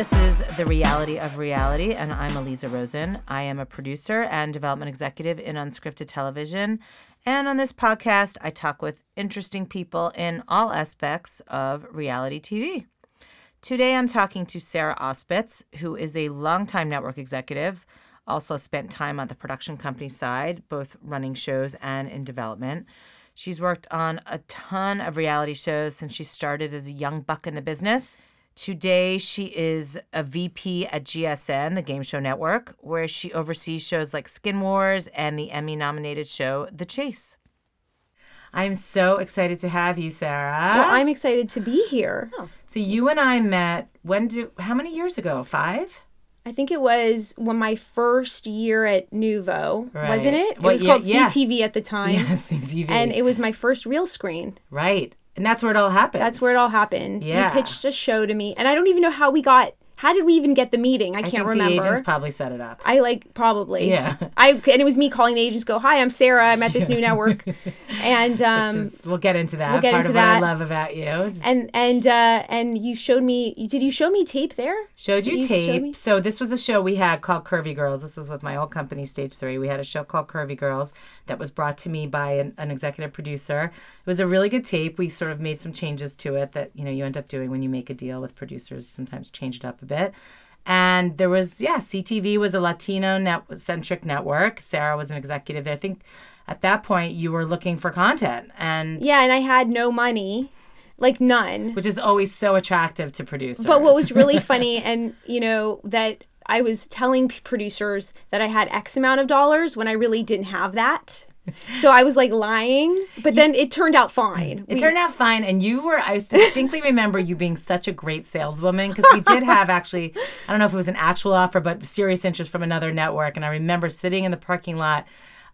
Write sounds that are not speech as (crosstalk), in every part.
this is The Reality of Reality, and I'm Eliza Rosen. I am a producer and development executive in unscripted television. And on this podcast, I talk with interesting people in all aspects of reality TV. Today, I'm talking to Sarah Auspex, who is a longtime network executive, also spent time on the production company side, both running shows and in development. She's worked on a ton of reality shows since she started as a young buck in the business. Today, she is a VP at GSN, the game show network, where she oversees shows like Skin Wars and the Emmy nominated show The Chase. I'm so excited to have you, Sarah. Well, I'm excited to be here. Oh. so you and I met when do how many years ago? Five? I think it was when my first year at Nuvo, Right. wasn't it? It Well, was yeah- called yeah. SiTV at the time. Yes, in TV. And it was my first real screen. right. And that's where it all happened. That's where it all happened. Yeah. You pitched a show to me, and I don't even know how we got. How did we even get the meeting? I, I can't think remember. the agents probably set it up. I like probably. Yeah. I and it was me calling the agents. Go, hi, I'm Sarah. I'm at this new network, and (laughs) um, Just- we'll get into that. we'll get Part into of what I love about you. and and uh, and you showed me. Did you show me tape there? Showed So you showed tape. so this was a show we had called Curvy Girls. This was with my old company, Stage Three. We had a show called Curvy Girls that was brought to me by an, an executive producer. It was a really good tape. We sort of made some changes to it that you know you end up doing when you make a deal with producers. Sometimes change it up a bit. And there was yeah, SiTV was a Latino net centric network. Sarah was an executive there. I think at that point you were looking for content and Yeah, and I had no money, like none. which is always so attractive to producers. But what was really funny, and you know, that I was telling producers that I had X amount of dollars when I really didn't have that. So I was like lying, but then it turned out fine. It We- turned out fine, and you were. I distinctly remember you being such a great saleswoman because we did have actually. I don't know if it was an actual offer, but serious interest from another network, and I remember sitting in the parking lot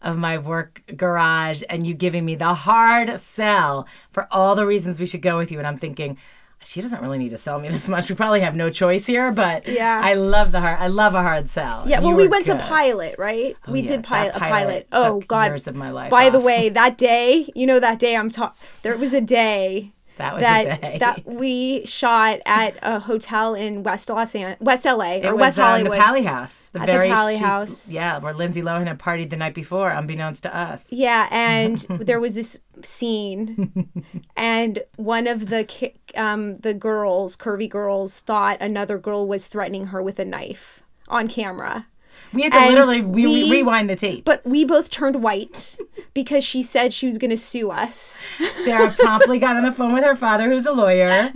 of my work garage and you giving me the hard sell for all the reasons we should go with you, and I'm thinking. She doesn't really need to sell me (laughs) this much. We probably have no choice here, but Yeah. I love the hard. I love a hard sell. yeah, You well, we went good. to pilot, right? Oh, we yeah, did pilot, a pilot pilot. Oh God! years of my life By the way, (laughs) that day, you know, that day I'm talking. There was a day That was that that we shot at a hotel in West Los An- West LA It or was West um, Hollywood. the Pally House, the At the Pally chic- House. Yeah, where Lindsay Lohan had partied the night before, unbeknownst to us. Yeah, and (laughs) there was this scene, and one of the ki- um, the girls, curvy girls, thought another girl was threatening her with a knife on camera. We had to And literally we, we- rewind the tape. But we both turned white because she said she was going to sue us. Sarah promptly got on the phone with her father, who's a lawyer.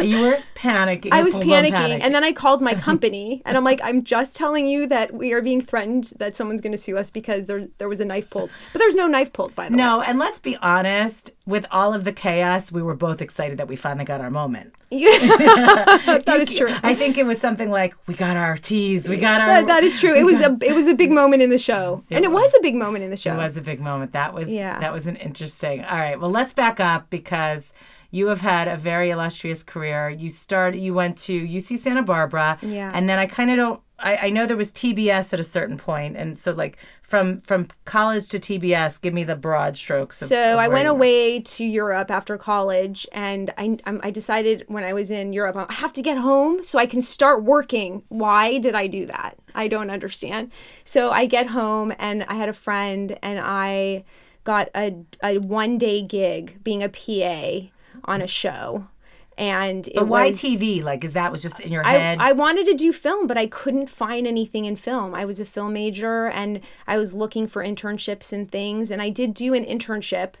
You were panicking. I was full-blown panicking, and then I called my company, and I'm like, "I'm just telling you that we are being threatened that someone's going to sue us because there there was a knife pulled, but there's no knife pulled by the way." no, and let's be honest. With all of the chaos, we were both excited that we finally got our moment. Yeah, (laughs) that is true. I think it was something like, "We got our tease. We got our." That, that is true. It was a it was a big moment in the show, and it was a big moment in the show. It was a big moment. That was Yeah. that was an interesting. All right, well, let's back up because you have had a very illustrious career. You started. You went to UC Santa Barbara. Yeah. And then I kind of don't. I, I know there was TBS at a certain point, and so like from from college to TBS, give me the broad strokes. Of, So of I went away to Europe after college, and I, um, I decided when I was in Europe, I have to get home so I can start working. Why did I do that? I don't understand. So I get home, and I had a friend, and I got a, a one day gig being a PA on a show. And it But why was, TV? Like, is that was just in your I, head? I wanted to do film, but I couldn't find anything in film. I was a film major and I was looking for internships and things. And I did do an internship,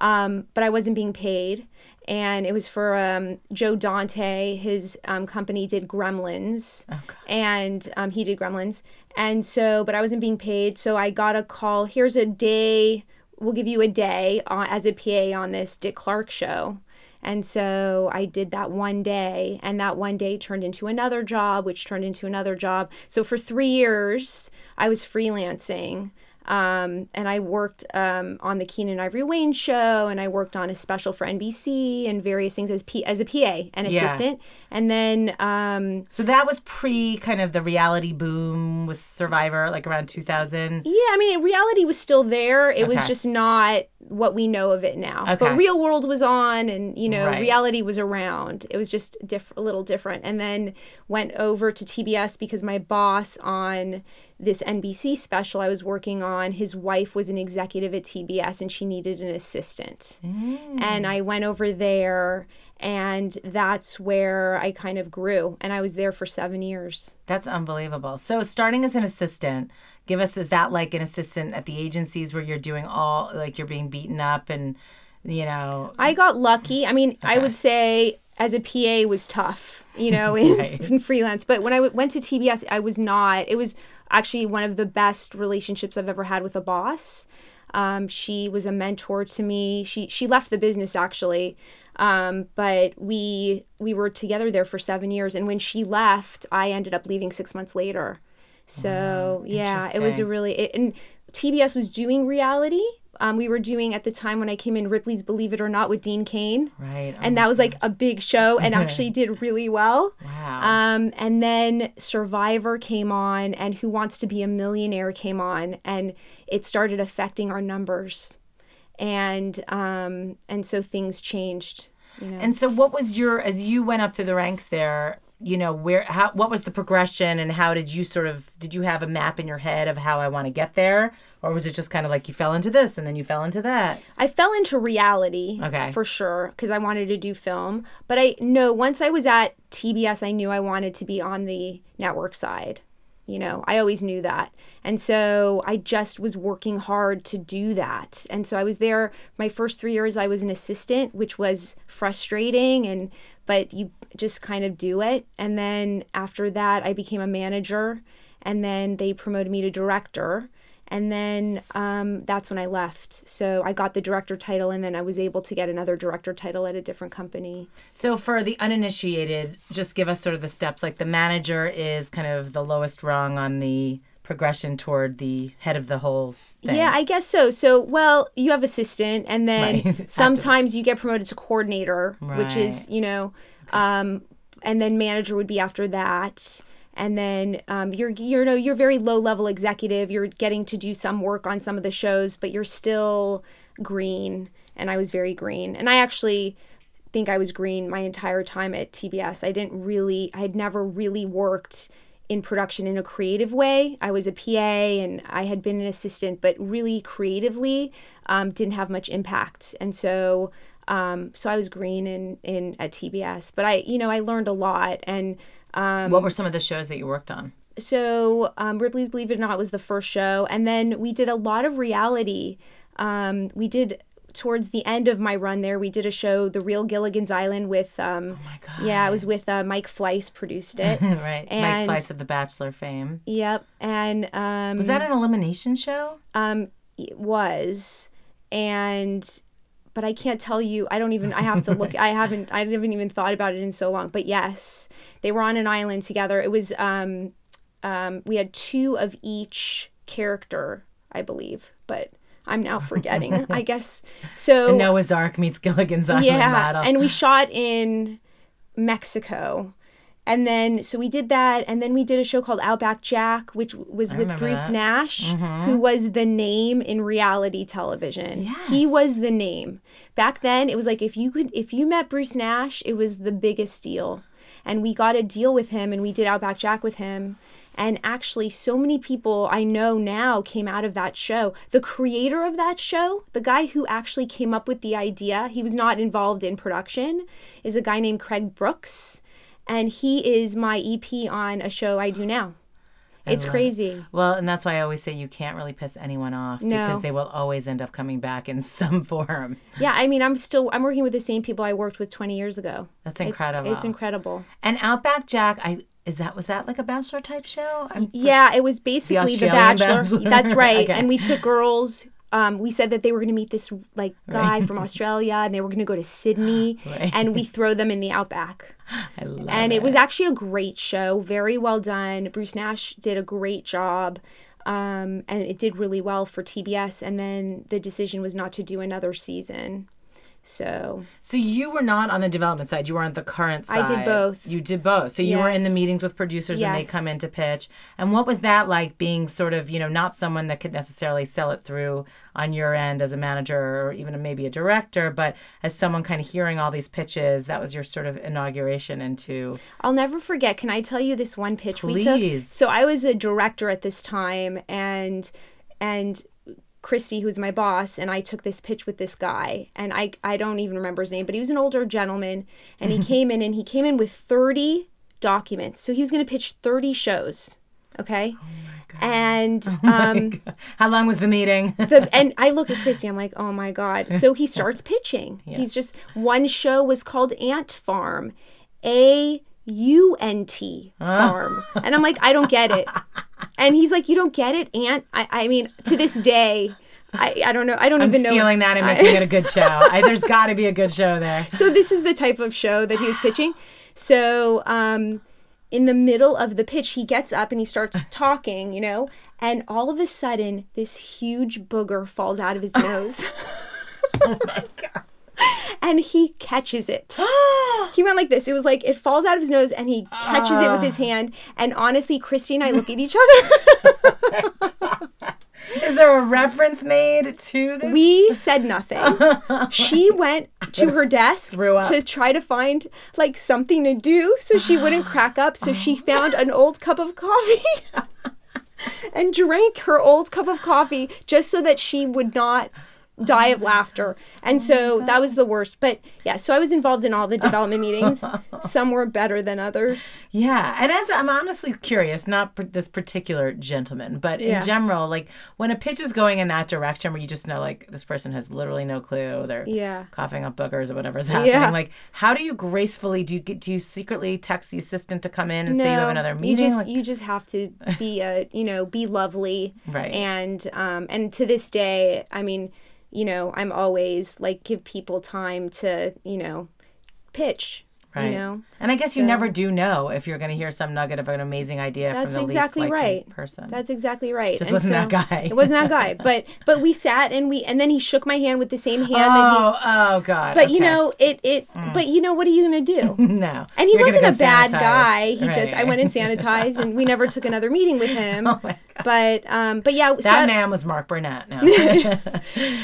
um, but I wasn't being paid. And it was for um, Joe Dante. His um, company did Gremlins, and um, he did Gremlins. And so, but I wasn't being paid. So I got a call. Here's a day. We'll give you a day uh, as a PA on this Dick Clark show. And so I did that one day, and that one day turned into another job, which turned into another job. So for three years, I was freelancing. Um, and I worked um, on the Keenen Ivory Wayans show, and I worked on a special for NBC and various things as P- as a PA and Yeah. assistant. And then um, so that was pre kind of the reality boom with Survivor, like around 2000. Yeah, I mean, reality was still there. It was just not what we know of it now. Okay. But Real World was on, and you know, Right. reality was around. It was just diff- a little different. And then went over to TBS because my boss on this NBC special I was working on, his wife was an executive at TBS, and she needed an assistant. Mm. And I went over there. And that's where I kind of grew. And I was there for seven years. That's unbelievable. So, starting as an assistant, give us is that like an assistant at the agencies where you're doing all like you're being beaten up and you know I got lucky. I mean, I would say as a PA was tough, you know, (laughs) in, Right. (laughs) in freelance. But when I w- went to TBS, I was not. It was actually one of the best relationships I've ever had with a boss. Um, she was a mentor to me. She she left the business actually, um, but we we were together there for seven years. And when she left, I ended up leaving six months later. So yeah, it was a really it, and TBS was doing reality. Um, we were doing at the time when I came in Ripley's Believe It or Not with Dean Cain, right and that was like a big show and (laughs) actually did really well. wow Um, and then Survivor came on, and Who Wants to Be a Millionaire came on, and it started affecting our numbers, and um, and so things changed. You know. and so what was your as you went up through the ranks there you know where how what was the progression and how did you sort of did you have a map in your head of how I want to get there or was it just kind of like you fell into this and then you fell into that I fell into reality Okay. for sure because I wanted to do film. But I no, once I was at TBS, I knew I wanted to be on the network side. You know, I always knew that. And so I just was working hard to do that. And so I was there my first 3 years I was an assistant, which was frustrating and but you just kind of do it. And then after that I became a manager and then they promoted me to director and then um, that's when I left. So I got the director title, and then I was able to get another director title at a different company. So for the uninitiated, just give us sort of the steps. Like the manager is kind of the lowest rung on the progression toward the head of the whole thing. Yeah, I guess so. So, well, you have assistant, and then Right. (laughs) Sometimes you get promoted to coordinator, which is, you know, um, and then manager would be after that. And then um, you're, you're, know, you're very low level executive. You're getting to do some work on some of the shows, but you're still green. And I was very green. And I actually think I was green my entire time at TBS. I didn't really, I had never really worked in production in a creative way. I was a PA and I had been an assistant, but really creatively um, didn't have much impact. And so, um, so I was green in, in at TBS, but I, you know, I learned a lot. And what were some of the shows that you worked on? so um, Ripley's Believe It or Not was the first show, and then we did a lot of reality. Um, we did towards the end of my run there. We did a show, The Real Gilligan's Island, with um, Oh my God. yeah, it was with uh, Mike Fleiss produced it. (laughs) right. And- Mike Fleiss of The Bachelor fame. yep, and um, Was that an elimination show? um, it was, and but I can't tell you. I don't even. I have to (laughs) look. I haven't. I haven't even thought about it in so long. But yes, they were on an island together. It was. Um, um, we had two of each character, I believe, but I'm now (laughs) forgetting. I (laughs) guess so. Noah's Ark meets Gilligan's Island yeah, model. and we shot in Mexico. And then, so we did that, and then we did a show called Outback Jack, which was with Bruce that. Nash, mm-hmm. who was the name in reality television. He was the name. Back then, it was like if you could, if you met Bruce Nash, it was the biggest deal. And we got a deal with him, and we did Outback Jack with him. And actually, so many people I know now came out of that show. The creator of that show, the guy who actually came up with the idea, he was not involved in production, is a guy named Craig Brooks. And he is my EP on a show I do now. It's crazy. well, and that's why I always say you can't really piss anyone off No. because they will always end up coming back in (laughs) some form. Yeah, I mean, I'm still I'm working with the same people I worked with 20 years ago. That's It's- incredible. It's, incredible. And Outback Jack, I is that was that like a bachelor type show? I'm, Yeah, it was basically The, Australian Bachelor. Bachelor? That's (laughs) right. Okay. And we took girls. Um, we said that they were going to meet this like guy from Australia, and they were going to go to Sydney, (laughs) Right. and we throw them in the outback. (gasps) I love and it was actually a great show, very well done. Bruce Nash did a great job, um, and it did really well for TBS. And then the decision was not to do another season. So So you were not on the development side. You were on the current side. I did both. You did both. So you were in the meetings with producers when they come in to pitch. And what was that like being sort of, you know, not someone that could necessarily sell it through on your end as a manager or even maybe a director, but as someone kind of hearing all these pitches, that was your sort of inauguration into I'll never forget. Can I tell you this one pitch we Please. took? So I was a director at this time, and and Christy, who's my boss, and I took this pitch with this guy, and I I don't even remember his name, but he was an older gentleman, and he (laughs) came in and he came in with thirty documents. So he was going to pitch thirty shows. Okay. And (laughs) um, how long was the meeting? (laughs) the and I look at Christy, I'm like, oh my god. So he starts pitching. He's just one show was called Ant Farm, A U N T Farm, and I'm like, I don't get it. And he's like, you don't get it, Aunt." I, I mean, to this day, I, I don't know. I don't even know. I'm even know. stealing that and making it a good show. I, there's got to be a good show there. (laughs) so this is the type of show that he was pitching. So um, in the middle of the pitch, he gets up and he starts (laughs) talking, you know, and all of a sudden, this huge booger falls out of his nose. (laughs) Oh And he catches it. (gasps) he went like this. It was like it falls out of his nose and he catches it with his Ah. hand. And honestly, Christy and I look at each other. (laughs) Is there a reference made to this? we said nothing. She (laughs) went to her desk to try to find like something to do so she wouldn't (gasps) crack up. So she found an old cup of coffee (laughs) and drank her old cup of coffee just so that she would not die of laughter. And so that was the worst. But yeah, so I was involved in all the (laughs) development meetings. (laughs) Some were better than others. Yeah, and as I'm honestly curious, not this particular gentleman, but Yeah. in general, like when a pitch is going in that direction where you just know like this person has literally no clue, they're Yeah. coughing up boogers or whatever's happening. Yeah. Like, how do you gracefully do you get, do you secretly text the assistant to come in and say you have another You meeting? just Like- you just have to be a you know be lovely, (laughs) Right. And um and to this day, I mean, you know, I'm always like give people time to you know pitch. Right. You know, and I guess you never do know if you're going to hear some nugget of an amazing idea That's from the exactly least likely right. person. That's exactly right. Just And wasn't that guy. It wasn't that guy. (laughs) But but we sat and we and then he shook my hand with the same hand that oh, oh God. But you okay. Mm. know it it. But you know what are you gonna do? (laughs) no. And he You're wasn't a bad sanitize. guy. He just I went and sanitized, and we never took another meeting with (laughs) him. Oh my God. But um, but yeah, so That I- man was Mark Burnett. No.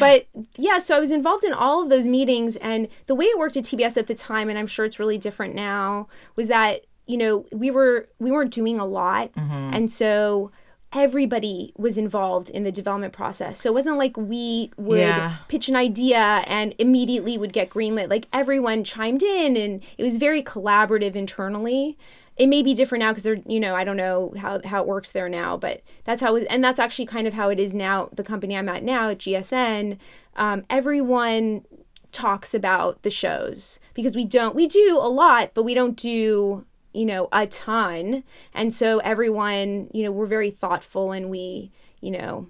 but yeah, so I was involved in all of those meetings, and the way it worked at TBS at the time, and I'm sure it's really different now, was that you know we were we weren't doing a lot, Mm-hmm. and so everybody was involved in the development process. So it wasn't like we would Yeah. pitch an idea and immediately would get greenlit. Like everyone chimed in, and it was very collaborative internally. It may be different now because they're, you know, I don't know how, how it works there now, but that's how, it, and that's actually kind of how it is now. The company I'm at now at GSN, um, everyone talks about the shows because we don't, we do a lot, but we don't do, you know, a ton. And so everyone, you know, we're very thoughtful and we, you know,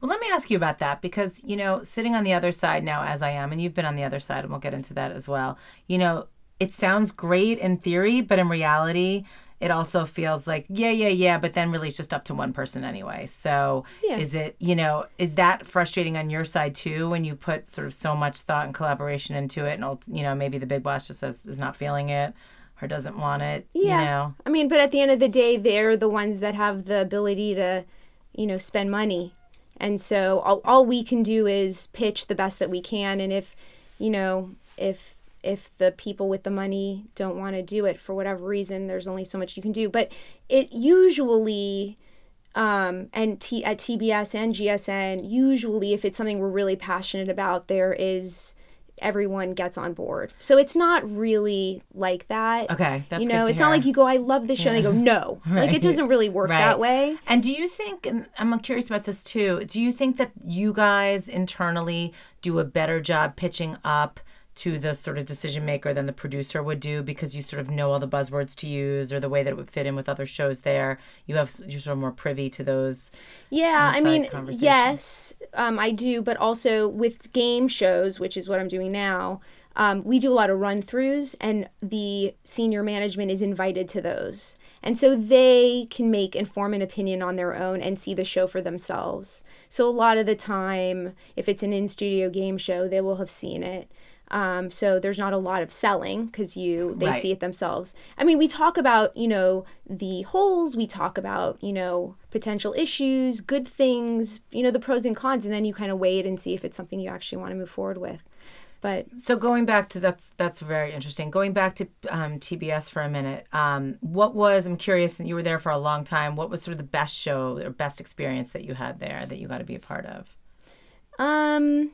Well, let me ask you about that because, you know, sitting on the other side now, as I am, and you've been on the other side, and we'll get into that as well, you know, it sounds great in theory, but in reality, it also feels like, yeah, yeah, yeah, but then really it's just up to one person anyway. So Yeah. is it, you know, is that frustrating on your side too when you put sort of so much thought and collaboration into it and, you know, maybe the big boss just says, is not feeling it or doesn't want it, Yeah. you know? I mean, but at the end of the day, they're the ones that have the ability to, you know, spend money. And so all, all we can do is pitch the best that we can. And if, you know, if if the people with the money don't want to do it for whatever reason, there's only so much you can do. But it usually, um, and T, at TBS and GSN, usually if it's something we're really passionate about, there is everyone gets on board. So it's not really like that. Okay, that's you know, it's not like you go, I love this show, and they go, no. (laughs) Like it doesn't really work Right. that way. And do you think, and I'm curious about this too, do you think that you guys internally do a better job pitching up to the sort of decision maker than the producer would do because you sort of know all the buzzwords to use or the way that it would fit in with other shows there? You have, you're sort of more privy to those. Yeah, I mean, yes, um, I do, but also with game shows, which is what I'm doing now. Um, we do a lot of run throughs, and the senior management is invited to those. And so they can make inform an opinion on their own and see the show for themselves. So a lot of the time, if it's an in studio game show, they will have seen it. Um, so there's not a lot of selling because you they Right. see it themselves. I mean, we talk about you know the holes, we talk about you know potential issues, good things, you know the pros and cons, and then you kind of weigh it and see if it's something you actually want to move forward with. But So going back to that's that's very interesting. Going back to um, TBS for a minute, um, what was I'm curious. You were there for a long time. What was sort of the best show or best experience that you had there that you got to be a part of? Um,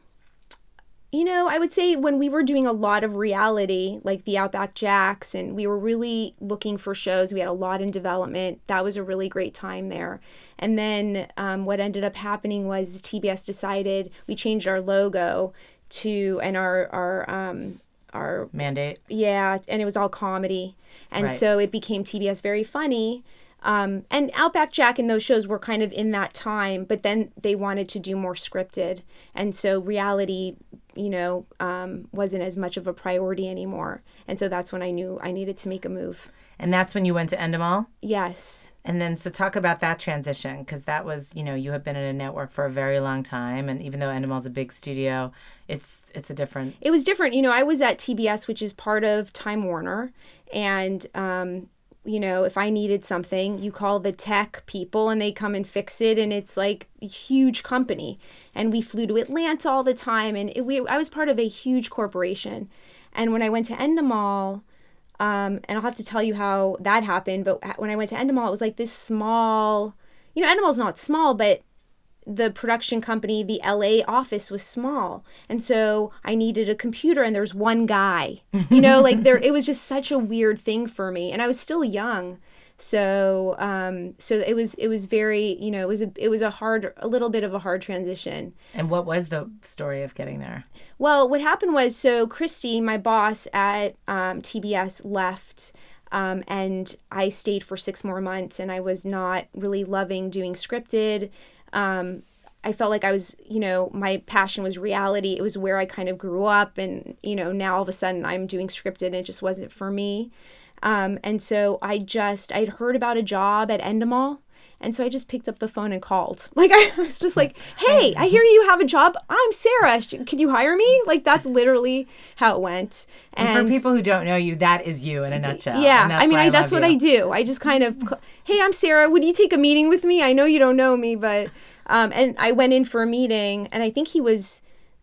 you know, I would say when we were doing a lot of reality, like the Outback Jacks, and we were really looking for shows, we had a lot in development. That was a really great time there. And then um, what ended up happening was TBS decided we changed our logo to and our our um, our Mandate. yeah, and it was all comedy. And Right. so it became TBS Very Funny. Um, and Outback Jack and those shows were kind of in that time, but then they wanted to do more scripted. And so reality, you know, um, wasn't as much of a priority anymore. And so that's when I knew I needed to make a move. And that's when you went to Endemol. Yes. And then so talk about that transition because that was you know you have been in a network for a very long time, and even though Endemol's a big studio, it's it's a different. it was different. You know, I was at TBS, which is part of Time Warner, and um, you know, if I needed something, you call the tech people and they come and fix it, and it's like a huge company. And we flew to Atlanta all the time, and it, we I was part of a huge corporation. And when I went to Endemol, um, and I'll have to tell you how that happened. But when I went to Endemol, it was like this small. You know, Endemol's not small, but the production company, the LA office was small. And so I needed a computer and there's one guy. You know, like there it was just such a weird thing for me. And I was still young. So um so it was it was very, you know, it was a it was a hard a little bit of a hard transition. And what was the story of getting there? Well, what happened was so Christy, my boss at um, TBS, left. Um, and I stayed for six more months, and I was not really loving doing scripted. Um, I felt like I was, you know, my passion was reality. It was where I kind of grew up, and you know, now all of a sudden I'm doing scripted, and it just wasn't for me. Um, and so I just I'd heard about a job at Endemol, and so I just picked up the phone and called. (laughs) Like I was just like, "Hey, I hear you have a job. I'm Sarah. Can you hire me?" Like that's literally how it went. And, for people who don't know you, that is you in a nutshell. yeah, And that's I mean, I, that's what you. I do. I just kind of, hey, I'm Sarah. Would you take a meeting with me? I know you don't know me, but, um, and I went in for a meeting, and I think he was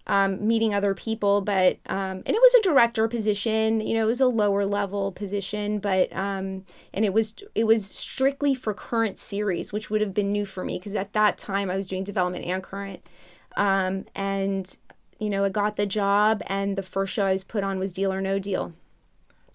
um, meeting other people, but, um, and it was a director position. You know, it was a lower level position, but, um, and it was it was strictly for current series, which would have been new for me because at that time I was doing development and current, um, and. You know, I got the job, and the first show I was put on was Deal or No Deal.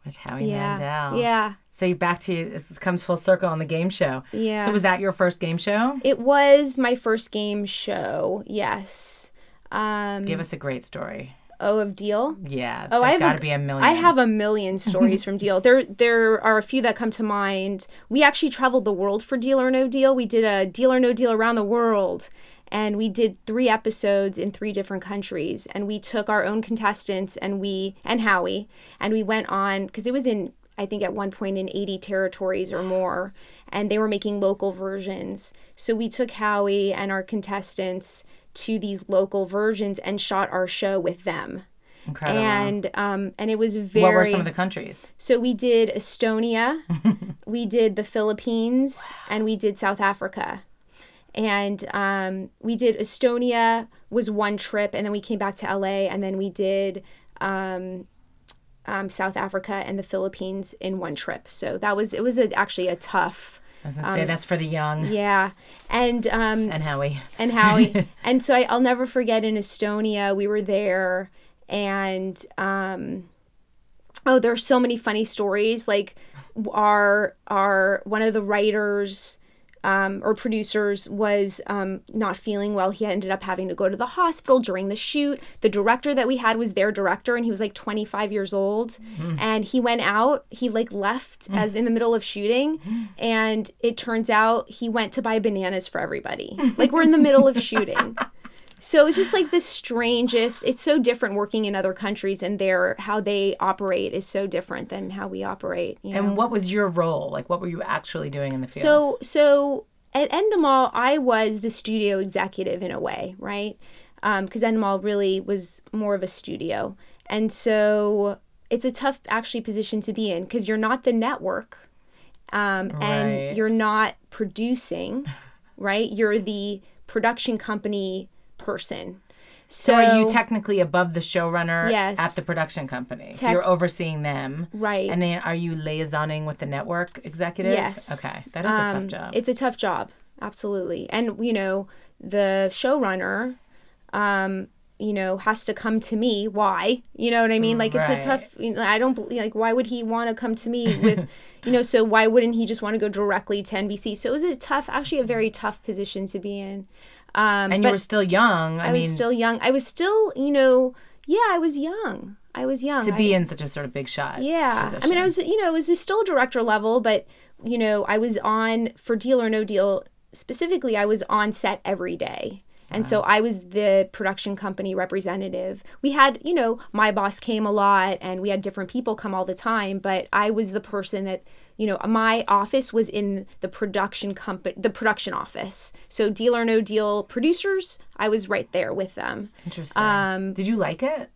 with Howie Yeah, Mandel. yeah. So you're back to you, it comes full circle on the game show. Yeah. So was that your first game show? It was my first game show. Yes. Um, Give us a great story. oh, of Deal. Yeah. Oh, I there's have got to be a million. I have a million stories from Deal. There, there are a few that come to mind. We actually traveled the world for Deal or No Deal. We did a Deal or No Deal around the world, and we did three episodes in three different countries. And we took our own contestants and we and Howie, and we went on because it was in I think at one point in 80 territories or more, and they were making local versions. So we took Howie and our contestants to these local versions and shot our show with them Incredible. and um, and it was very. what were some of the countries? So we did Estonia, (laughs) we did the Philippines, and we did South Africa. And um, we did Estonia was one trip, and then we came back to LA, and then we did um, um, South Africa and the Philippines in one trip. So that was it was a, actually a tough, I was gonna say that's for the young Um, yeah. And um, and Howie. and Howie. (laughs) and so I, I'll never forget in Estonia, we were there, and um, oh, there's so many funny stories. Like our our one of the writers. Um, or producers was um, not feeling well. He ended up having to go to the hospital during the shoot. The director that we had was their director, and he was like 25 years old. And he went out. He like left as in the middle of shooting, and it turns out he went to buy bananas for everybody. (laughs) Like we're in the middle of shooting. So it's just like the strangest. It's so different working in other countries, and their how they operate is so different than how we operate. You know? And what was your role? Like, what were you actually doing in the field? So so at Endemol, I was the studio executive in a way, right? because Endemol really was more of a studio, and so it's a tough actually position to be in because you're not the network, um, Right. and you're not producing, (laughs) right? You're the production company person. So, are you technically above the showrunner Yes. at the production company? so you're overseeing them. right? And then are you liaisoning with the network executive? Yes. Okay. That is a tough Um, job. It's a tough job, absolutely. And you know, the showrunner, um, you know, has to come to me. Why? You know what I mean? Like it's Right. a tough. You know, I don't like. Why would he want to come to me with? (laughs) you know, so why wouldn't he just want to go directly to NBC? So it was a tough, actually, a very tough position to be in. Um, and you were still young. I, I mean, was still young. I was still, you know, yeah, I was young. I was young. to I- be in such a sort of big shot. yeah. I mean. I was, you know, it was a still director level, but, you know, I was on for Deal or No Deal specifically, I was on set every day. And so I was the production company representative. We had, you know, my boss came a lot and we had different people come all the time, but I was the person that, you know, my office was in the production company, the production office. So Deal or No Deal producers, I was right there with them. Interesting. Um, Did you like it?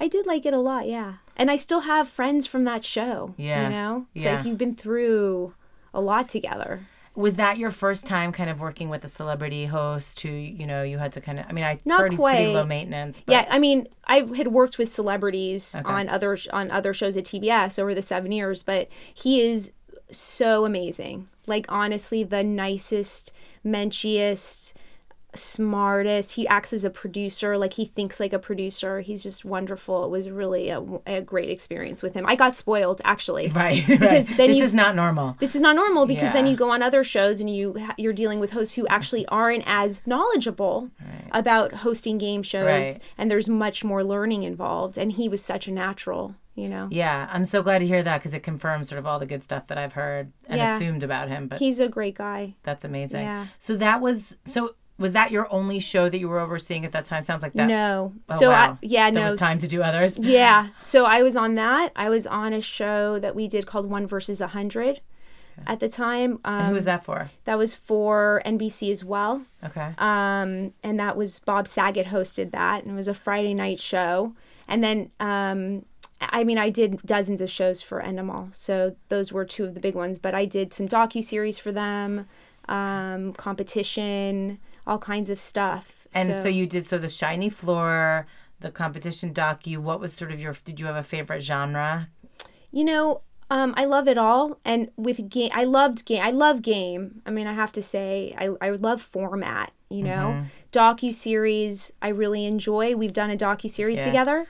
I did like it a lot, yeah. And I still have friends from that show. Yeah. You know? It's Yeah. like you've been through a lot together. Was that your first time kind of working with a celebrity host who, you know, you had to kind of, I mean, I Not heard he's pretty quite. low maintenance. But Yeah, I mean, I had worked with celebrities on other on other shows at TBS over the 7 years, but he is so amazing. Like honestly, the nicest, menchiest, smartest. He acts as a producer, like he thinks like a producer. He's just wonderful. It was really a, a great experience with him. I got spoiled actually. (laughs) Right. Because right. then this you- is not normal. this is not normal because then you go on other shows and you you're dealing with hosts who actually aren't as knowledgeable about hosting game shows Right. and there's much more learning involved and he was such a natural you know Yeah, I'm so glad to hear that because it confirms sort of all the good stuff that I've heard and Yeah. assumed about him. But he's a great guy that's amazing. Yeah. So that was so. Was that your only show that you were overseeing at that time? Sounds like that. no Oh, so wow. I, yeah no. There no was time to do others. (laughs) yeah so i was on that i was on a show that we did called one versus a hundred at the time um, Who was that for? that was for nbc as well Okay. um, and that was Bob Saget hosted that, and it was a Friday night show. And then, um, I mean, I did dozens of shows for Endemol, so those were two of the big ones. But I did some docu series for them, um, competition, all kinds of stuff. and so, you did so the shiny floor, the competition docu. What was sort of your? Did you have a favorite genre? you know, um, I love it all. And with game, I loved game. I love game. I mean, I have to say, I I love format. You know, docu series. I really enjoy. We've done a docu series Yeah. together,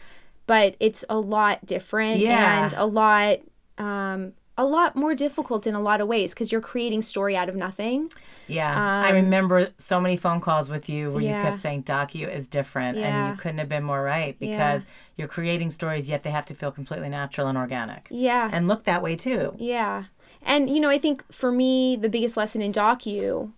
but it's a lot different Yeah. and a lot. Um, a lot more difficult in a lot of ways because you're creating story out of nothing. Yeah, I remember so many phone calls with you where you Um, kept saying docu is different, and you couldn't have been more right because you're creating stories, yet they have to feel completely natural and organic, Yeah. and look that way too. Yeah. And, you know, I think for me, the biggest lesson in docu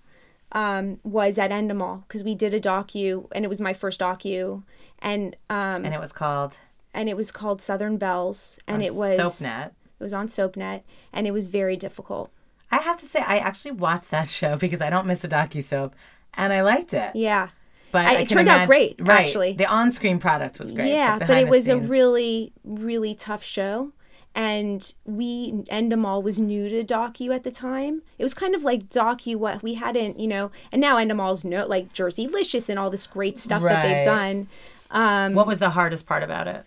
um, was at Endemol because we did a docu and it was my first docu. And um, And it was called and it was called Southern Belles and it was SoapNet. It was on SoapNet and it was very difficult. I have to say, I actually watched that show because I don't miss a docu soap, and I liked it. Yeah. But I- it turned out great, right, actually. The on-screen product was great. yeah, but behind it was a really really tough show. And we Endemol was new to docu at the time. It was kind of like docu what we hadn't, you know. And now Endemol's no like Jerseylicious and all this great stuff that they've Right. done. Um, what was the hardest part about it?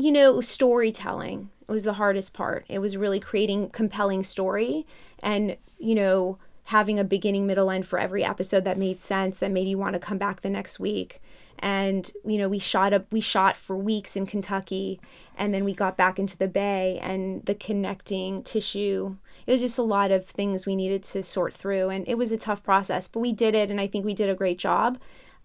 you know, storytelling was the hardest part. It was really creating compelling story and, you know, having a beginning, middle, end for every episode that made sense, that made you want to come back the next week. And, you know, we shot up we shot for weeks in Kentucky and then we got back into the bay and the connecting tissue. It was just a lot of things we needed to sort through and it was a tough process, but we did it and I think we did a great job.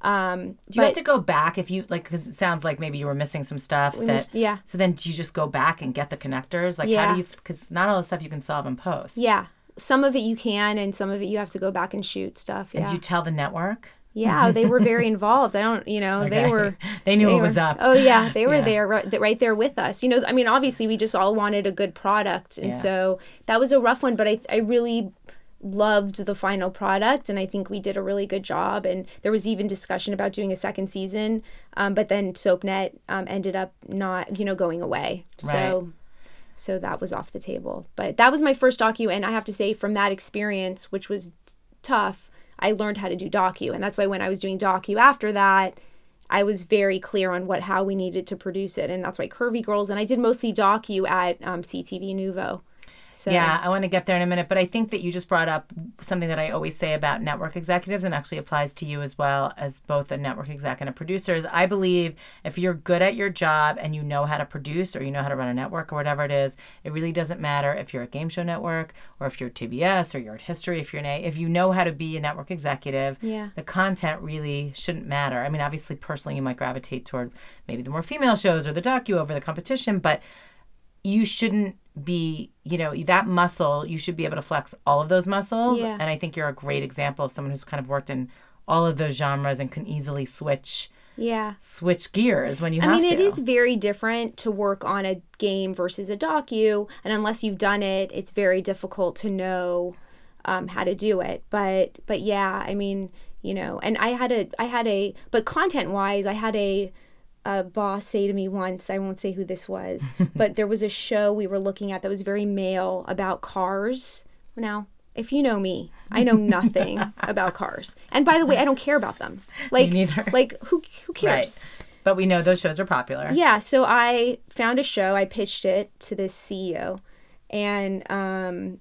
Um, Do you have to go back if you like? Because it sounds like maybe you were missing some stuff. that, missed- yeah. So then, do you just go back and get the connectors? Like, how do you? Because not all the stuff you can solve in post. Yeah. Some of it you can, and some of it you have to go back and shoot stuff. Yeah. Did you tell the network? yeah, they were very involved. I don't, you know, they were. (laughs) They knew they what was up. Oh yeah, they were Yeah. there, right, right there with us. You know, I mean, obviously we just all wanted a good product, and Yeah. so that was a rough one. But I, I really loved the final product and I think we did a really good job. And there was even discussion about doing a second season, um, but then SoapNet um, ended up not, you know, going away. So, so that was off the table. But that was my first docu, and I have to say, from that experience, which was tough, I learned how to do docu, and that's why when I was doing docu after that. I was very clear on what how we needed to produce it, and that's why Curvy Girls. And I did mostly docu at um, SiTV Nuvo. So, Yeah, I want to get there in a minute, but I think that you just brought up something that I always say about network executives and actually applies to you as well as both a network exec and a producer. Is I believe if you're good at your job and you know how to produce or you know how to run a network or whatever it is, it really doesn't matter if you're a game show network or if you're TBS or you're at History. If you're an A, if you know how to be a network executive, Yeah. the content really shouldn't matter. I mean, obviously, personally, you might gravitate toward maybe the more female shows or the docu over the competition, but you shouldn't be, you know, that muscle, you should be able to flex all of those muscles. Yeah. And I think you're a great example of someone who's kind of worked in all of those genres and can easily switch yeah. switch gears when you have to. I mean, to. it is very different to work on a game versus a docu, and unless you've done it, it's very difficult to know um, how to do it. But but yeah, I mean, you know, and I had a I had a but content wise, I had a a boss say to me once, I won't say who this was, (laughs) but there was a show we were looking at that was very male about cars. Now, if you know me, I know (laughs) nothing about cars. And by the way, I don't care about them. (laughs) Like, neither. like who who cares? right. But we know those shows are popular. Yeah, so I found a show. I pitched it to this CEO, and um,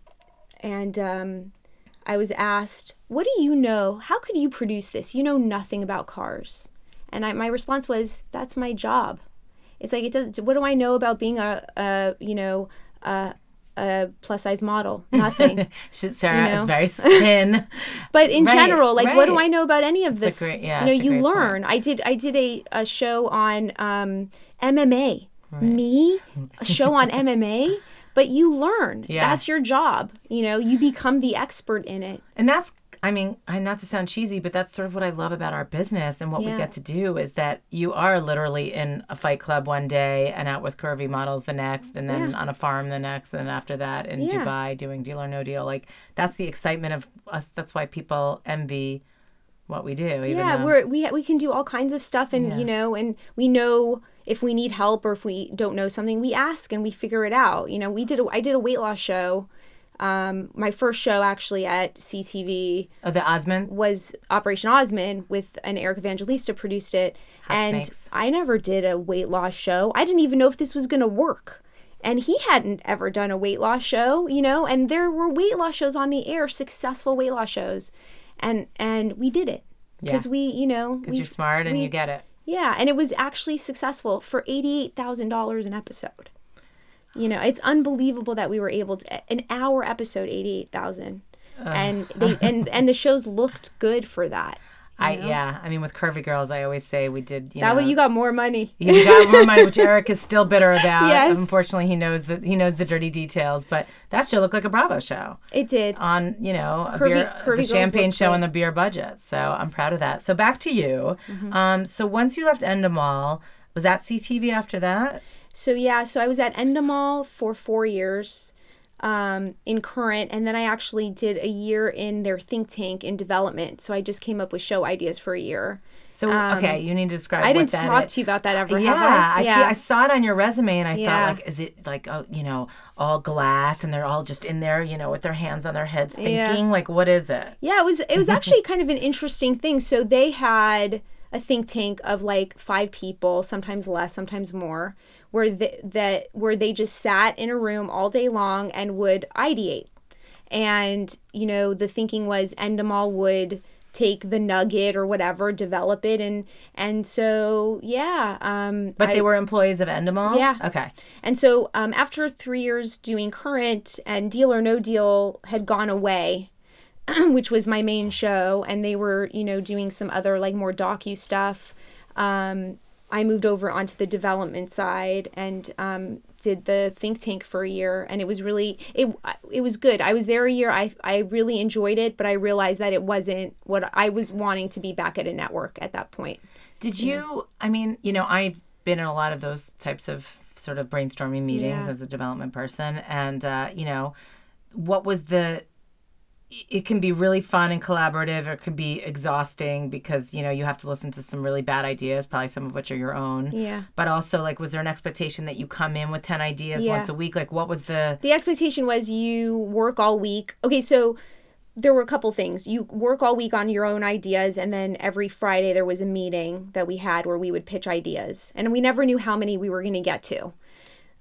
and um, I was asked, "What do you know? How could you produce this? You know nothing about cars." And I, my response was, "That's my job." It's like it does. What do I know about being a, a you know a, a plus size model? (laughs) Nothing. (laughs) Sarah You know? is very (laughs) thin. But in Right, general, like, what do. I know about any of this? great- yeah, you know, you great point. learn. I did. I did a, a show on um, MMA. Me, a show on MMA. But you learn. Yeah. That's your job. You know, you become the expert in it. And that's, I mean, I not to sound cheesy, but that's sort of what I love about our business and what we get to do is that you are literally in a fight club one day and out with curvy models the next, and then Yeah. on a farm the next, and then after that in Yeah. Dubai doing deal or no deal. Like that's the excitement of us. That's why people envy what we do. Even yeah, though, we're we we can do all kinds of stuff, and Yeah. you know, and we know if we need help or if we don't know something, we ask and we figure it out. You know, we did a, I did a weight loss show. Um, my first show actually at SiTV oh, the Osmond. was Operation Osmond with an Eric Evangelista produced it. Hot and snakes. I never did a weight loss show. I didn't even know if this was going to work. And he hadn't ever done a weight loss show, you know, and there were weight loss shows on the air, successful weight loss shows. And and we did it. Because Yeah. we, you know, Because you're smart and we- you get it. yeah, and it was actually successful for eighty-eight thousand dollars an episode. You know, it's unbelievable that we were able to an hour episode eighty-eight thousand, and they and and the shows looked good for that. I yeah. I mean, with curvy girls, I always say we did. You That know, way you got more money. You got more money, which Eric is still bitter (laughs) about. Yes. Unfortunately, he knows that he knows the dirty details. But that show looked like a Bravo show It did. on you know a Curvy- beer, Curvy the champagne show great. on the beer budget. So I'm proud of that. So back to you. Mm-hmm. Um, so once you left Endemol, was that SiTV after that? So yeah, so I was at Endemol for four years um, in current, and then I actually did a year in their think tank in development. So I just came up with show ideas for a year. So okay, you need to describe. Um, I didn't talk is. to you about that ever. Yeah, I? I, feel- I saw it on your resume, and I Yeah. thought, like, is it like, oh, you know, all glass, and they're all just in there, you know, with their hands on their heads, thinking, Yeah. like, what is it? Yeah, it was it was (laughs) actually kind of an interesting thing. So they had a think tank of like five people, sometimes less, sometimes more, where they, that where they just sat in a room all day long and would ideate. And you know, the thinking was Endemol would take the nugget or whatever, develop it, and and so yeah. Um, But I- they were employees of Endemol. Yeah. Okay. and so um, after three years doing current and Deal or No Deal had gone away, (clears throat) which was my main show, and they were you know doing some other like more docu stuff. Um, I moved over onto the development side and um, did the think tank for a year, and it was really it it was good. I was there a year. I I really enjoyed it, but I realized that it wasn't what I was wanting to be back at a network at that point. Did you? I mean, you know, I've been in a lot of those types of sort of brainstorming meetings Yeah. as a development person, and uh, you know, what was the it can be really fun and collaborative or it can be exhausting because you know you have to listen to some really bad ideas probably some of which are your own Yeah. but also like was there an expectation that you come in with 10 ideas Yeah. once a week like what was the the expectation was you work all week. Okay, so there were a couple things. You work all week on your own ideas, and then every Friday there was a meeting that we had where we would pitch ideas, and we never knew how many we were going to get to,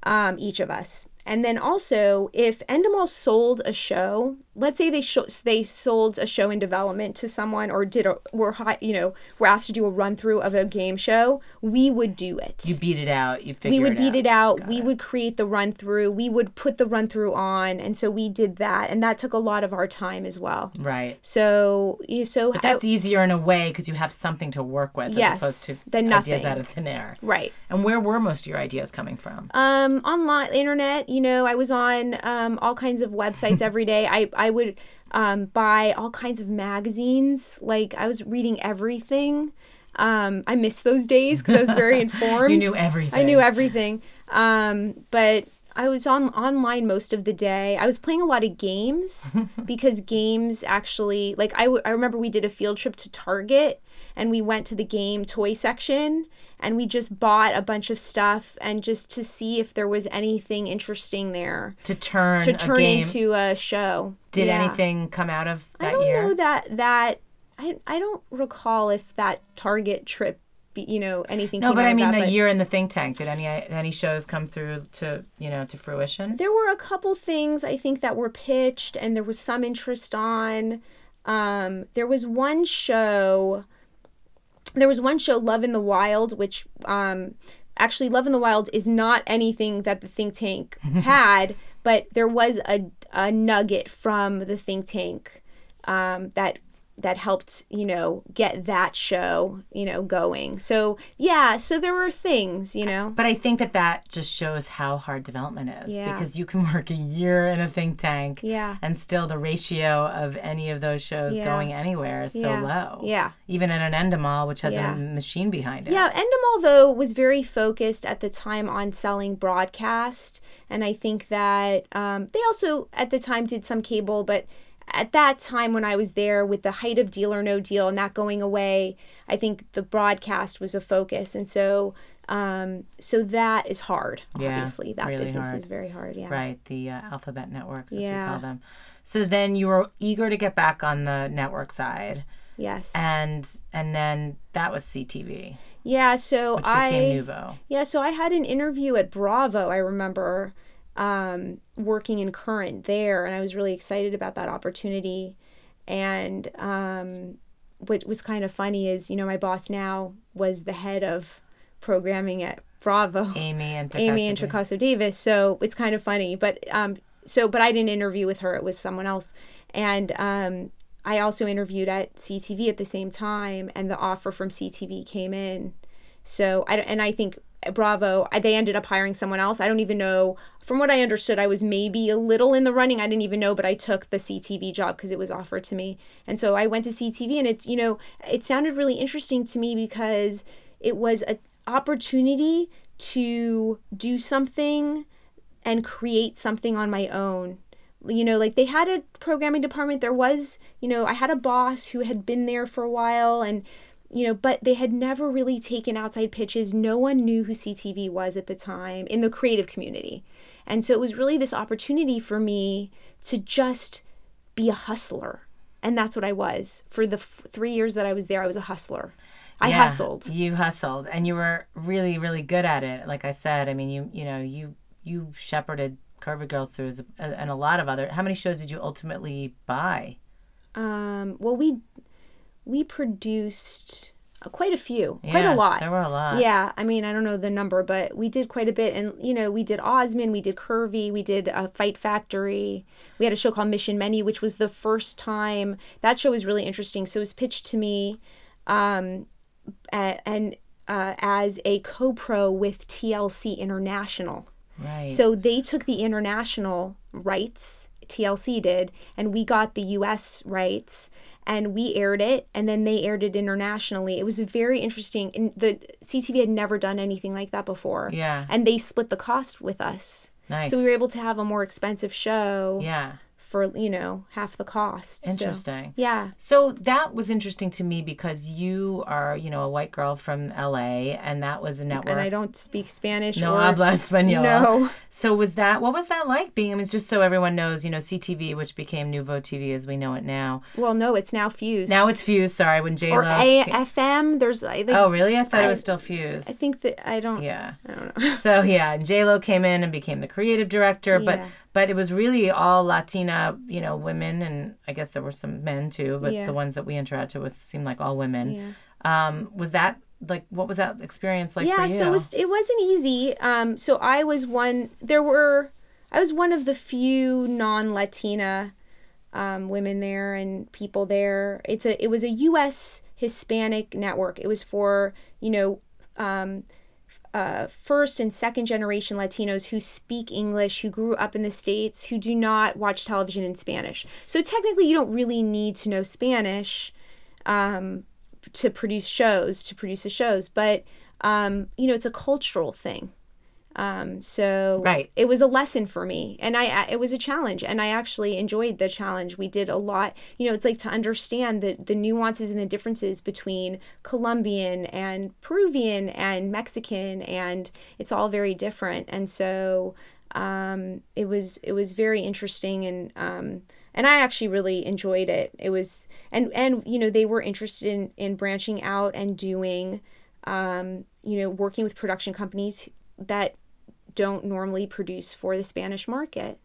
um, each of us. And then also, if Endemol sold a show, let's say they sh- they sold a show in development to someone, or did a, were hi- you know were asked to do a run through of a game show, we would do it you beat it out you figured we would beat it out. Got we it. would create the run through. We would put the run through on, and so we did that, and that took a lot of our time as well. right So, you so but that's easier in a way because you have something to work with Yes, as opposed to than ideas nothing. out of thin air right. and where were most of your ideas coming from Um, online, internet. You know, I was on um, all kinds of websites (laughs) every day. I I would um, buy all kinds of magazines. Like I was reading everything. Um, I miss those days because I was very (laughs) informed. you knew everything I knew everything. Um, but I was on online most of the day. I was playing a lot of games (laughs) because games actually like I, w- I remember we did a field trip to Target and we went to the game toy section and we just bought a bunch of stuff and just to see if there was anything interesting there to turn to a turn game into a show. did Yeah. anything come out of that I don't year know that that I I don't recall if that Target trip be- you know anything No, but I mean that, the year in the think tank. Did any any shows come through to you know to fruition? there were a couple things I think that were pitched and there was some interest on. Um, there was one show. There was one show, Love in the Wild, which um, actually Love in the Wild is not anything that the think tank (laughs) had, but there was a a nugget from the think tank um, that that helped you know get that show you know going. So yeah, so there were things you know. But I think that that just shows how hard development is Yeah. because you can (laughs) work a year in a think tank Yeah. and still the ratio of any of those shows Yeah. going anywhere is so Yeah. low. Yeah. Even in an Endemol, which has a machine behind it. Yeah, Endemol though was very focused at the time on selling broadcast, and I think that um, they also at the time did some cable, but at that time when I was there, with the height of Deal or No Deal and that going away, I think the broadcast was a focus, and so um, so that is hard. Yeah, Obviously, that really business hard. is very hard. Yeah. Right, the uh, alphabet networks, as we call them. So then you were eager to get back on the network side, Yes. and and then that was SiTV, yeah. So I became Nuvo. Yeah, so I had an interview at Bravo, I remember um, working in Current there, and I was really excited about that opportunity. And um, what was kind of funny is, you know, my boss now was the head of programming at Bravo. Amy and (laughs) Amy Introcaso Davis. So it's kind of funny, but um, so but I didn't interview with her; it was someone else, and um, I also interviewed at SiTV at the same time, and the offer from SiTV came in. So I and I think Bravo they ended up hiring someone else. I don't even know. From what I understood, I was maybe a little in the running. I didn't even know, but I took the SiTV job because it was offered to me, and so I went to SiTV, and it's you know it sounded really interesting to me because it was an opportunity to do something and create something on my own. You know, like they had a programming department. There was, you know, I had a boss who had been there for a while and, you know, but they had never really taken outside pitches. No one knew who SiTV was at the time in the creative community. And so it was really this opportunity for me to just be a hustler. And that's what I was. For the f- three years that I was there, I was a hustler. I Yeah, hustled. You hustled, and you were really, really good at it. Like I said, I mean, you you know, you you shepherded Curvy Girls through and a lot of other. How many shows did you ultimately buy? Um, well, we we produced uh, quite a few, quite a lot. There were a lot. Yeah, I mean, I don't know the number, but we did quite a bit. And, you know, we did Osmond, we did Curvy, we did uh, Fight Factory. We had a show called Mission Menu, which was the first time. That show was really interesting. So it was pitched to me um, a- and uh, as a co pro with TLC International. Right. So they took the international rights, TLC did, and we got the US rights and we aired it and then they aired it internationally. It was very interesting. And the SiTV had never done anything like that before. Yeah. And they split the cost with us. nice. So we were able to have a more expensive show yeah. For you know half the cost. So, Interesting. yeah. So that was interesting to me because you are, you know, a white girl from LA, and that was a network. And I don't speak Spanish no or habla español. No. So was that? What was that like? Being, I mean, it's just so everyone knows, you know, SiTV, which became NuvoTV as we know it now. well, no, it's now Fuse. Now it's Fuse. Sorry, when J Lo. or AFM. There's I think Oh, really? I thought it was still Fuse. I think that I don't. yeah. I don't know. So yeah, J Lo came in and became the creative director, Yeah. but it was really all Latina, you know, women, and I guess there were some men too, but Yeah. the ones that we interacted with seemed like all women. Yeah. Um, was that like what was that experience like yeah for you? so it was it wasn't easy um so i was one there were i was one of the few non-latina um, women there and people there it's a it was a us hispanic network it was for you know um, uh, first and second generation Latinos who speak English, who grew up in the States, who do not watch television in Spanish. So technically, you don't really need to know Spanish um, to produce shows, to produce the shows, but um, you know, it's a cultural thing. Um, so Right. it was a lesson for me, and I it was a challenge, and I actually enjoyed the challenge. We did a lot. You know, it's like to understand the the nuances and the differences between Colombian and Peruvian and Mexican, and it's all very different. And so um, it was it was very interesting and um, and I actually really enjoyed it. It was and and you know they were interested in in branching out and doing um, you know working with production companies that don't normally produce for the Spanish market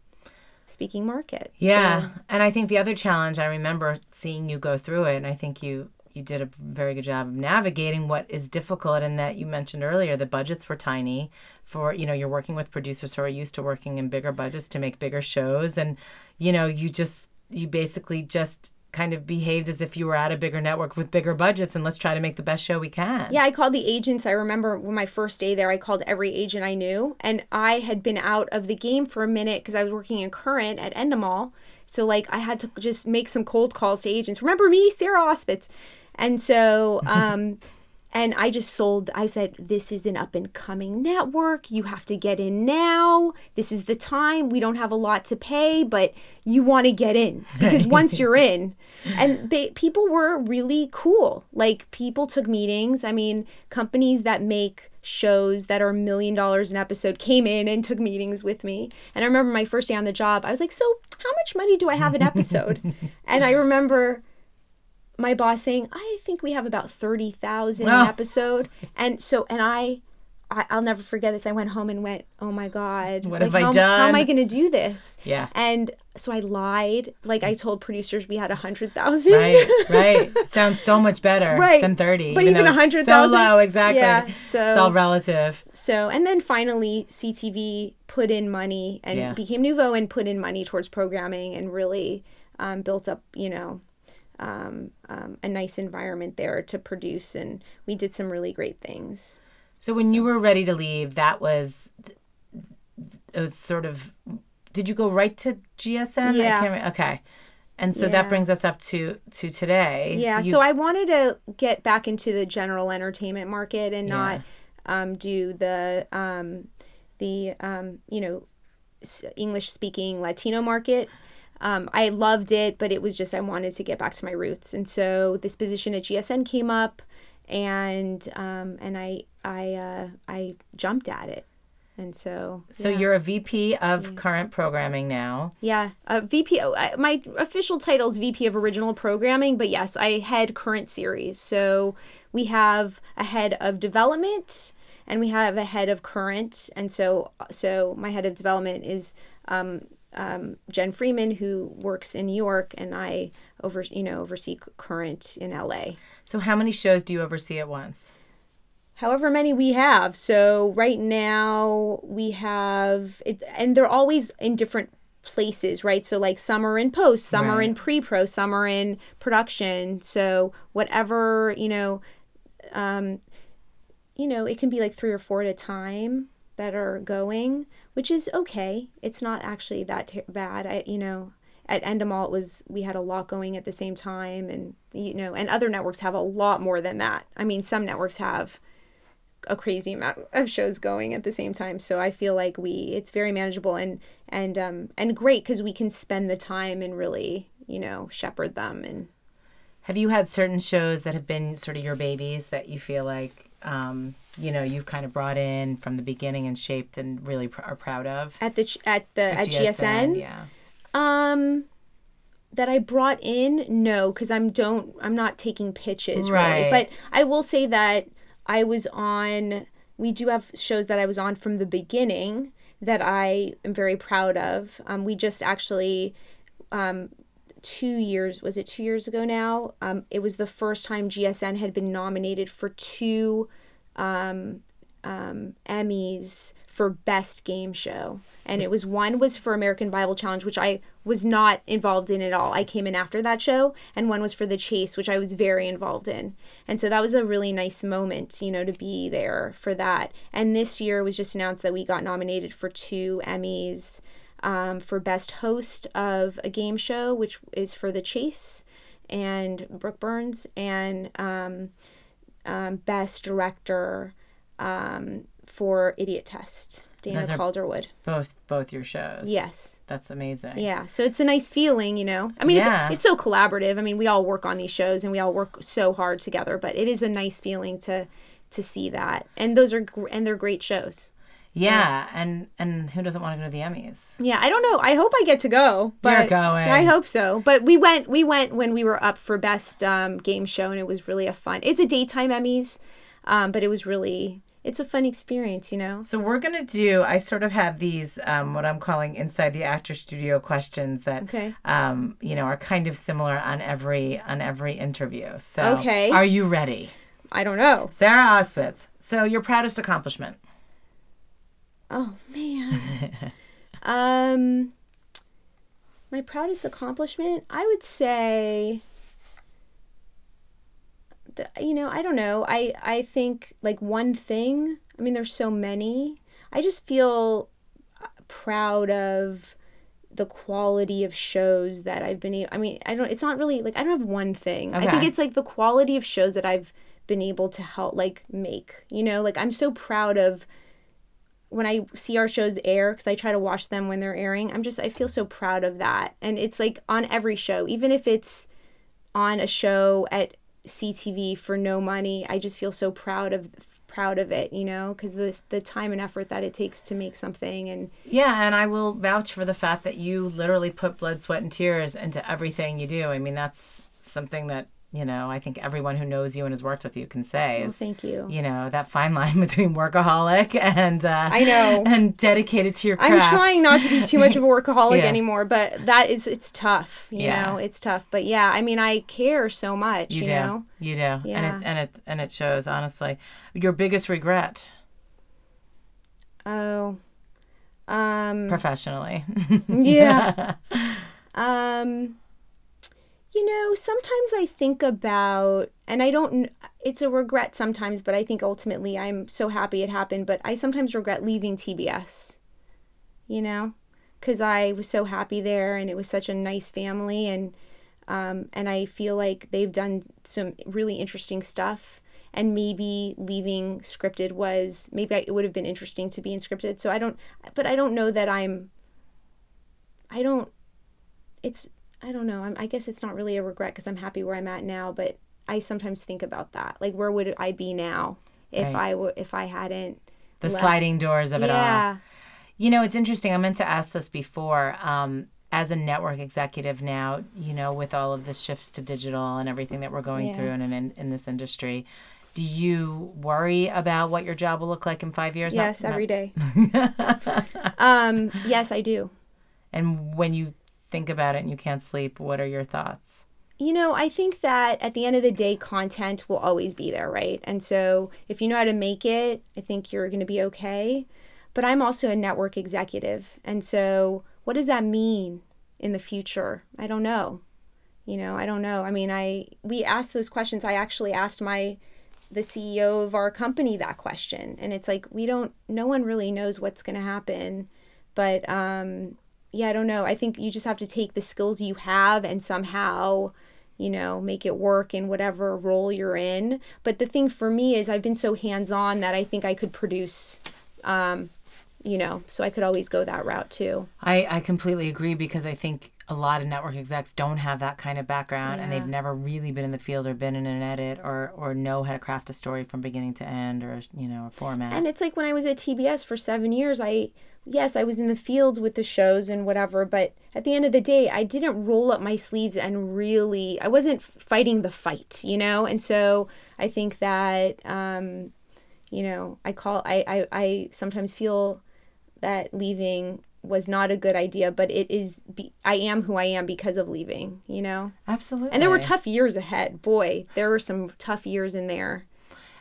speaking market. Yeah, So, and I think the other challenge I remember seeing you go through it, and I think you you did a very good job of navigating what is difficult. And that you mentioned earlier, the budgets were tiny. For you know, you're working with producers who are used to working in bigger budgets to make bigger shows, and you know, you just you basically just kind of behaved as if you were at a bigger network with bigger budgets, and let's try to make the best show we can. Yeah, I called the agents. I remember when my first day there, I called every agent I knew, and I had been out of the game for a minute because I was working in Current at Endemol. So like I had to just make some cold calls to agents. Remember me, Sarah Ospitz, and so (laughs) um, and I just sold. I said, "This is an up and coming network. You have to get in now. This is the time. We don't have a lot to pay, but you want to get in (laughs) because once you're in." And they people were really cool. Like people took meetings. I mean, companies that make shows that are a million dollars an episode came in and took meetings with me. And I remember my first day on the job, I was like, "So, how much money do I have an episode?" (laughs) and I remember my boss saying, "I think we have about thirty thousand Oh. an episode," and so and I, I, I'll never forget this. I went home and went, "Oh my god, What like, have I how, How am I going to do this?" Yeah. and so I lied. Like I told producers we had a hundred thousand. Right, (laughs) right. Sounds so much better Right. than 30. But even even 100,000 So low, exactly. Yeah, so- it's all relative. So and then finally SiTV put in money and Yeah. became Nuvo and put in money towards programming and really um, built up, you know. Um, um, a nice environment there to produce, and we did some really great things. So when you were ready to leave, that was it was sort of. Did you go right to GSN? I Yeah. okay. And so Yeah. that brings us up to to today. Yeah, you- so I wanted to get back into the general entertainment market and not um, do the um, the um, you know English speaking Latino market. Um, I loved it, but it was just I wanted to get back to my roots, and so this position at GSN came up, and um, and I I uh, I jumped at it, and so so you're a VP of current programming now. yeah, uh, VP. oh, I, my official title is VP of Original Programming, but yes, I head current series. So we have a head of development, and we have a head of current. And so, so my head of development is um, um, Jen Freeman, who works in New York, and I over you know oversee current in LA. So how many shows do you oversee at once? however many we have. So right now we have it, and they're always in different places, right? So like some are in post, some are in pre-pro, some are in production. So whatever you know, um, you know, it can be like three or four at a time are going, which is okay. It's not actually that ter- bad. I you know. At Endemol, it was we had a lot going at the same time, and you know, and other networks have a lot more than that. I mean, some networks have a crazy amount of shows going at the same time. So I feel like we it's very manageable and and um and great because we can spend the time and really you know shepherd them and. Have you had certain shows that have been sort of your babies that you feel like um, you know you've kind of brought in from the beginning and shaped and really pr- are proud of at the ch- at the at, GSN? Yeah. Um, that I brought in, no, because I'm don't I'm not taking pitches Right. really. But I will say that I was on. We do have shows that I was on from the beginning that I am very proud of. Um, we just actually. Um, two years was it two years ago now um, it was the first time gsn had been nominated for two um, um, emmys for best game show. And it was one was for american bible challenge which i was not involved in at all. I came in after that show and one was for the chase which i was very involved in. And so that was a really nice moment you know to be there for that. And this year was just announced that we got nominated for two emmys um, for best host of a game show which is for the chase and brooke burns and um, um, best director um, for Idiotest dana calderwood Both both your shows. yes That's amazing. yeah so it's a nice feeling you know i mean Yeah. it's, it's so collaborative i mean we all work on these shows and we all work so hard together but it is a nice feeling to to see that and those are gr- and they're great shows Yeah, and and who doesn't want to go to the Emmys? Yeah, I don't know. I hope I get to go. But You're going. I hope so. But we went. We went when we were up for best um, game show, and it was really a fun. It's a daytime Emmys, um, but it was really. It's a fun experience, you know. So we're gonna do. I sort of have these, um, what I'm calling inside the actor studio questions that, Okay. um, you know, are kind of similar on every on every interview. So, Okay. are you ready, I don't know. Sarah Ospitz? So, your proudest accomplishment? Oh man. (laughs) um, my proudest accomplishment, I would say. The, you know, I don't know. I I think like one thing. I mean, there's so many. I just feel uh, proud of the quality of shows that I've been able. I mean, I don't. It's not really like I don't have one thing. I think it's like the quality of shows that I've been able to help like make. You know, like I'm so proud of when I see our shows air because I try to watch them when they're airing. I'm just I feel so proud of that, and it's like on every show, even if it's on a show at SiTV for no money. I just feel so proud of proud of it, you know, because the the time and effort that it takes to make something, and Yeah, and I will vouch for the fact that you literally put blood, sweat, and tears into everything you do. I mean, that's something that you know I think everyone who knows you and has worked with you can say well, is thank you. you know that fine line (laughs) between workaholic and uh, I know. (laughs) and dedicated to your craft. I'm trying not to be too much of a (laughs) workaholic Yeah. anymore, but that is it's tough, you Yeah. know, it's tough. But yeah, I mean, I care so much, You you, do, know. you do, and Yeah. it and it and it shows. Honestly, your biggest regret Oh, um, professionally. yeah. um, you know, sometimes I think about, and I don't, it's a regret sometimes, but I think ultimately I'm so happy it happened. But I sometimes regret leaving TBS, you know, because I was so happy there and it was such a nice family. And, um, and I feel like they've done some really interesting stuff. And maybe leaving scripted was maybe I, it would have been interesting to be in scripted. So I don't, but I don't know that I'm I don't. It's I don't know. I'm, I guess it's not really a regret because I'm happy where I'm at now. But I sometimes think about that. Like, where would I be now if Right. I were if I hadn't the left? sliding doors of it all. You know, it's interesting. I meant to ask this before. Um, as a network executive now, you know, with all of the shifts to digital and everything that we're going Yeah. through in, in in this industry, do you worry about what your job will look like in five years? Not- Yes, not- every day. (laughs) um. Yes, I do. And when you think about it and you can't sleep, what are your thoughts? You know, I think that at the end of the day, content will always be there, right? And so if you know how to make it, I think you're going to be okay. But I'm also a network executive. And so what does that mean in the future? I don't know. You know, I don't know. I mean, I we asked those questions. I actually asked my the CEO of our company that question. And it's like we don't no one really knows what's going to happen. But um yeah, I don't know. I think you just have to take the skills you have and somehow you know, make it work in whatever role you're in. But the thing for me is I've been so hands on that I think I could produce, um, you know, so I could always go that route too. I, I completely agree because I think a lot of network execs don't have that kind of background and they've never really been in the field or been in an edit or, or know how to craft a story from beginning to end or, you know, a format. And it's like when I was at TBS for seven years, I, yes, I was in the field with the shows and whatever, but at the end of the day, I didn't roll up my sleeves and really, I wasn't fighting the fight, you know? And so I think that, um, you know, I call, I, I, I sometimes feel that leaving was not a good idea, but it is, be, I am who I am because of leaving, you know? Absolutely. And there were tough years ahead. Boy, there were some tough years in there.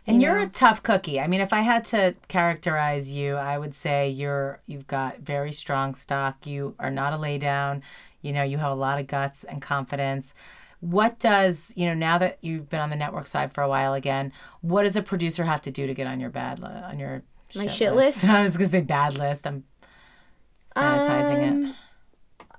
And you're a tough cookie. I mean, if I had to characterize you, I would say you're you've got very strong stock. You are not a laydown. You know, you have a lot of guts and confidence. What does, you know, now that you've been on the network side for a while again, what does a producer have to do to get on your bad li- on your My shit list? (laughs) I was going to say bad list. I'm sanitizing it. Um,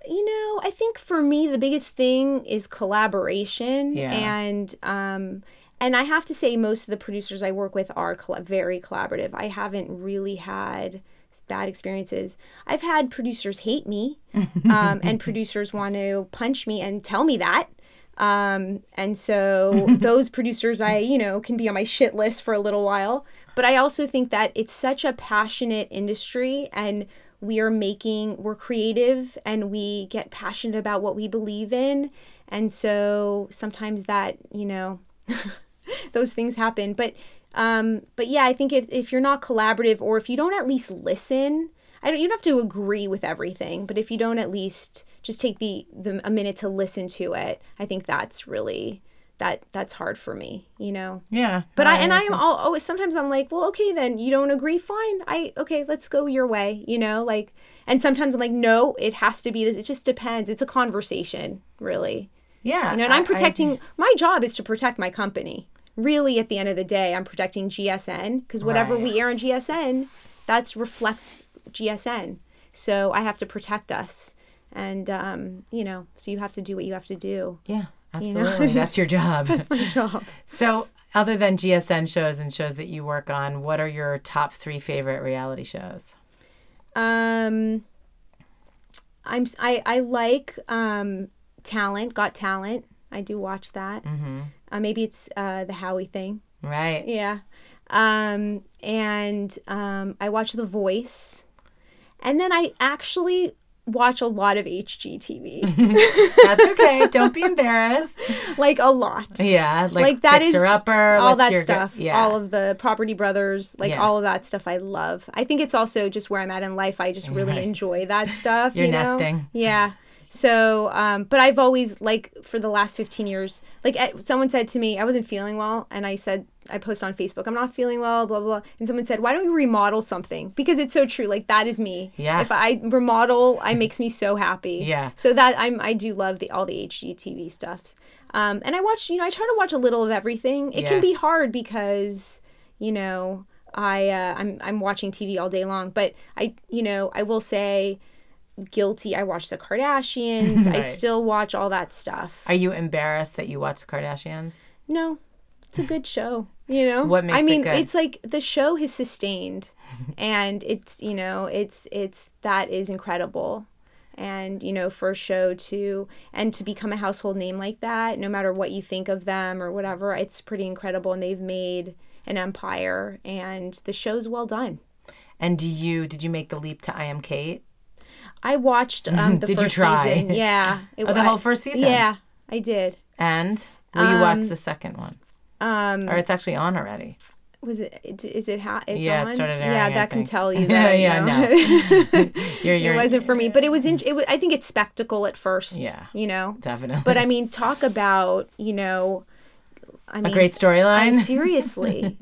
you know, I think for me the biggest thing is collaboration, Yeah. and um, and I have to say most of the producers I work with are very collaborative. I haven't really had bad experiences. I've had producers hate me, (laughs) um, and producers want to punch me and tell me that. Um, and so (laughs) those producers I, you know, can be on my shit list for a little while. But I also think that it's such a passionate industry and we are making, we're creative and we get passionate about what we believe in. And so sometimes that, you know, (laughs) (laughs) those things happen. But, um, but yeah, I think if, if you're not collaborative or if you don't at least listen, I don't, you don't have to agree with everything, but if you don't at least just take the, the a minute to listen to it, I think that's really that that's hard for me, you know. Yeah. But I and I am all always sometimes I'm like, well, okay, then you don't agree, fine. I okay, let's go your way, you know, like. And sometimes I'm like, no, it has to be this. It just depends. It's a conversation, really. Yeah. You know, and I- I'm I- protecting. my job is to protect my company. Really, at the end of the day, I'm protecting GSN because whatever Right. we air on GSN, that's reflects GSN. So I have to protect us, and um, you know, so you have to do what you have to do. yeah, you know? absolutely. That's your job. (laughs) That's my job. So, other than GSN shows and shows that you work on, what are your top three favorite reality shows? Um, I'm I I like um talent. Got talent. I do watch that. Mm-hmm. Uh, maybe it's uh the Howie thing. Right. Yeah. Um, and um, I watch The Voice, and then I actually watch a lot of HGTV, (laughs) That's okay. Don't be embarrassed. (laughs) like a lot. Yeah, like, Like, that is Upper, all that go- stuff, yeah, all of the Property Brothers, like Yeah. all of that stuff, I love. I think it's also just where I'm at in life. I just really Right. enjoy that stuff. You're you know? nesting. Yeah. So, um, but I've always like for the last 15 years, like someone said to me, I wasn't feeling well, and I said, I post on Facebook, I'm not feeling well, blah blah. blah. And someone said, Why don't you remodel something? Because it's so true. Like that is me. Yeah. If I remodel, I (laughs) makes me so happy. Yeah. So that I'm I do love the all the HGTV stuff. Um, and I watch, you know, I try to watch a little of everything. It Yeah. can be hard because, you know, I uh, I'm I'm watching TV all day long, but I you know I will say guilty. I watch the Kardashians. I still watch all that stuff. Are you embarrassed that you watch the Kardashians? No, it's a good show. You know, What makes I it mean, good? it's like the show has sustained, (laughs) and it's you know, it's it's that is incredible, and you know, for a show to and to become a household name like that, no matter what you think of them or whatever, it's pretty incredible, and they've made an empire, and the show's well done. And do you did you make the leap to I Am Cait? I watched um, the Did you first try? season. (laughs) Yeah, it, Oh, the I- whole first season? Yeah, I did. And will you watch the second one? Um, Or it's actually on already. was it? it- Is it? Ha- it's Yeah, it started airing, Yeah, that can tell (laughs) you Yeah, that. yeah, you know. (laughs) You're, it you're, wasn't for me, but it was. In, it was. I think it's spectacle at first. Yeah. You know. definitely. But I mean, talk about you know. I mean, a great storyline. seriously.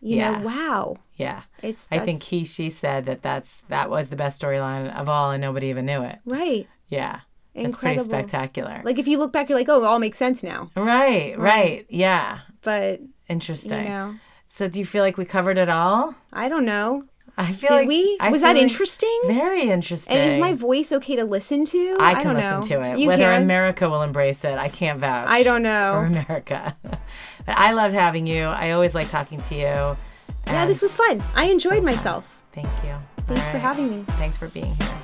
You Yeah. know, wow. Yeah. It's I think he she said that that's that was the best storyline of all and nobody even knew it. Right. Yeah. Incredible. It's pretty spectacular. Like if you look back you're like, "Oh, it all makes sense now." Right, right. right. Yeah. But interesting. You know. So do you feel like we covered it all? I don't know. I feel Did like we I was that like interesting. Very interesting. And is my voice okay to listen to? I can I listen know. to it. You Whether can. America will embrace it, I can't vouch. I don't know for America. (laughs) but I loved having you. I always like talking to you yeah, this was fun. I enjoyed so myself. Thank you. Thanks right. for having me. Thanks for being here.